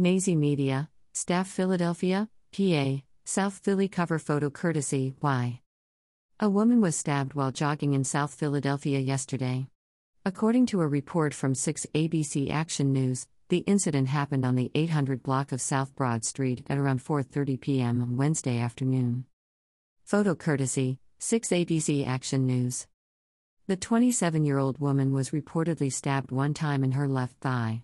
Nazy Media, Staff Philadelphia, PA, South Philly cover photo courtesy, Y. A woman was stabbed while jogging in South Philadelphia yesterday. According to a report from 6 ABC Action News, the incident happened on the 800 block of South Broad Street at around 4:30 p.m. on Wednesday afternoon. Photo courtesy 6 ABC Action News. The 27-year-old woman was reportedly stabbed one time in her left thigh.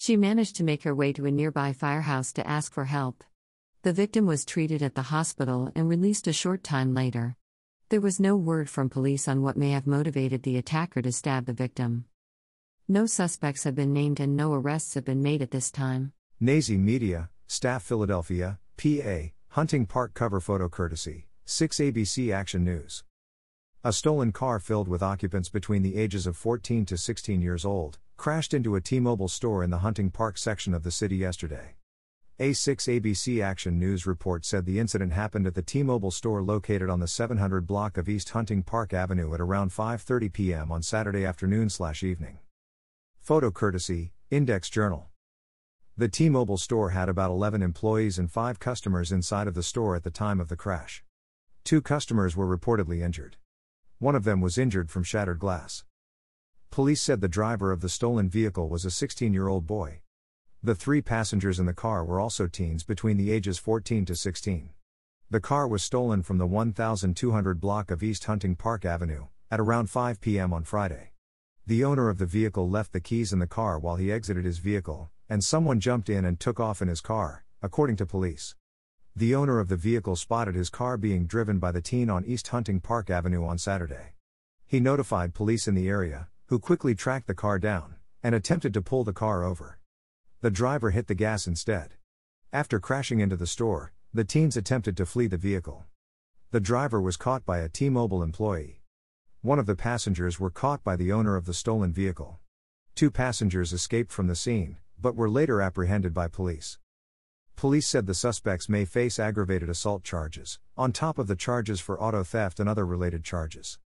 She managed to make her way to a nearby firehouse to ask for help. The victim was treated at the hospital and released a short time later. There was no word from police on what may have motivated the attacker to stab the victim. No suspects have been named and no arrests have been made at this time. Nazy Media, Staff Philadelphia, PA, Hunting Park cover photo courtesy, 6 ABC Action News. A stolen car filled with occupants between the ages of 14 to 16 years old crashed into a T Mobile store in the Hunting Park section of the city yesterday. A6 ABC Action News report said the incident happened at the T-Mobile store located on the 700 block of East Hunting Park Avenue at around 5:30 p.m. on Saturday afternoon/evening. Photo courtesy Index Journal. The T-Mobile store had about 11 employees and 5 customers inside of the store at the time of the crash. Two customers were reportedly injured. One of them was injured from shattered glass. Police said the driver of the stolen vehicle was a 16-year-old boy. The three passengers in the car were also teens between the ages 14 to 16. The car was stolen from the 1200 block of East Hunting Park Avenue at around 5 p.m. on Friday. The owner of the vehicle left the keys in the car while he exited his vehicle, and someone jumped in and took off in his car, according to police. The owner of the vehicle spotted his car being driven by the teen on East Hunting Park Avenue on Saturday. He notified police in the area, who quickly tracked the car down and attempted to pull the car over. The driver hit the gas instead. After crashing into the store, the teens attempted to flee the vehicle. The driver was caught by a T Mobile employee. One of the passengers were caught by the owner of the stolen vehicle. Two passengers escaped from the scene, but were later apprehended by police. Police said the suspects may face aggravated assault charges, on top of the charges for auto theft and other related charges.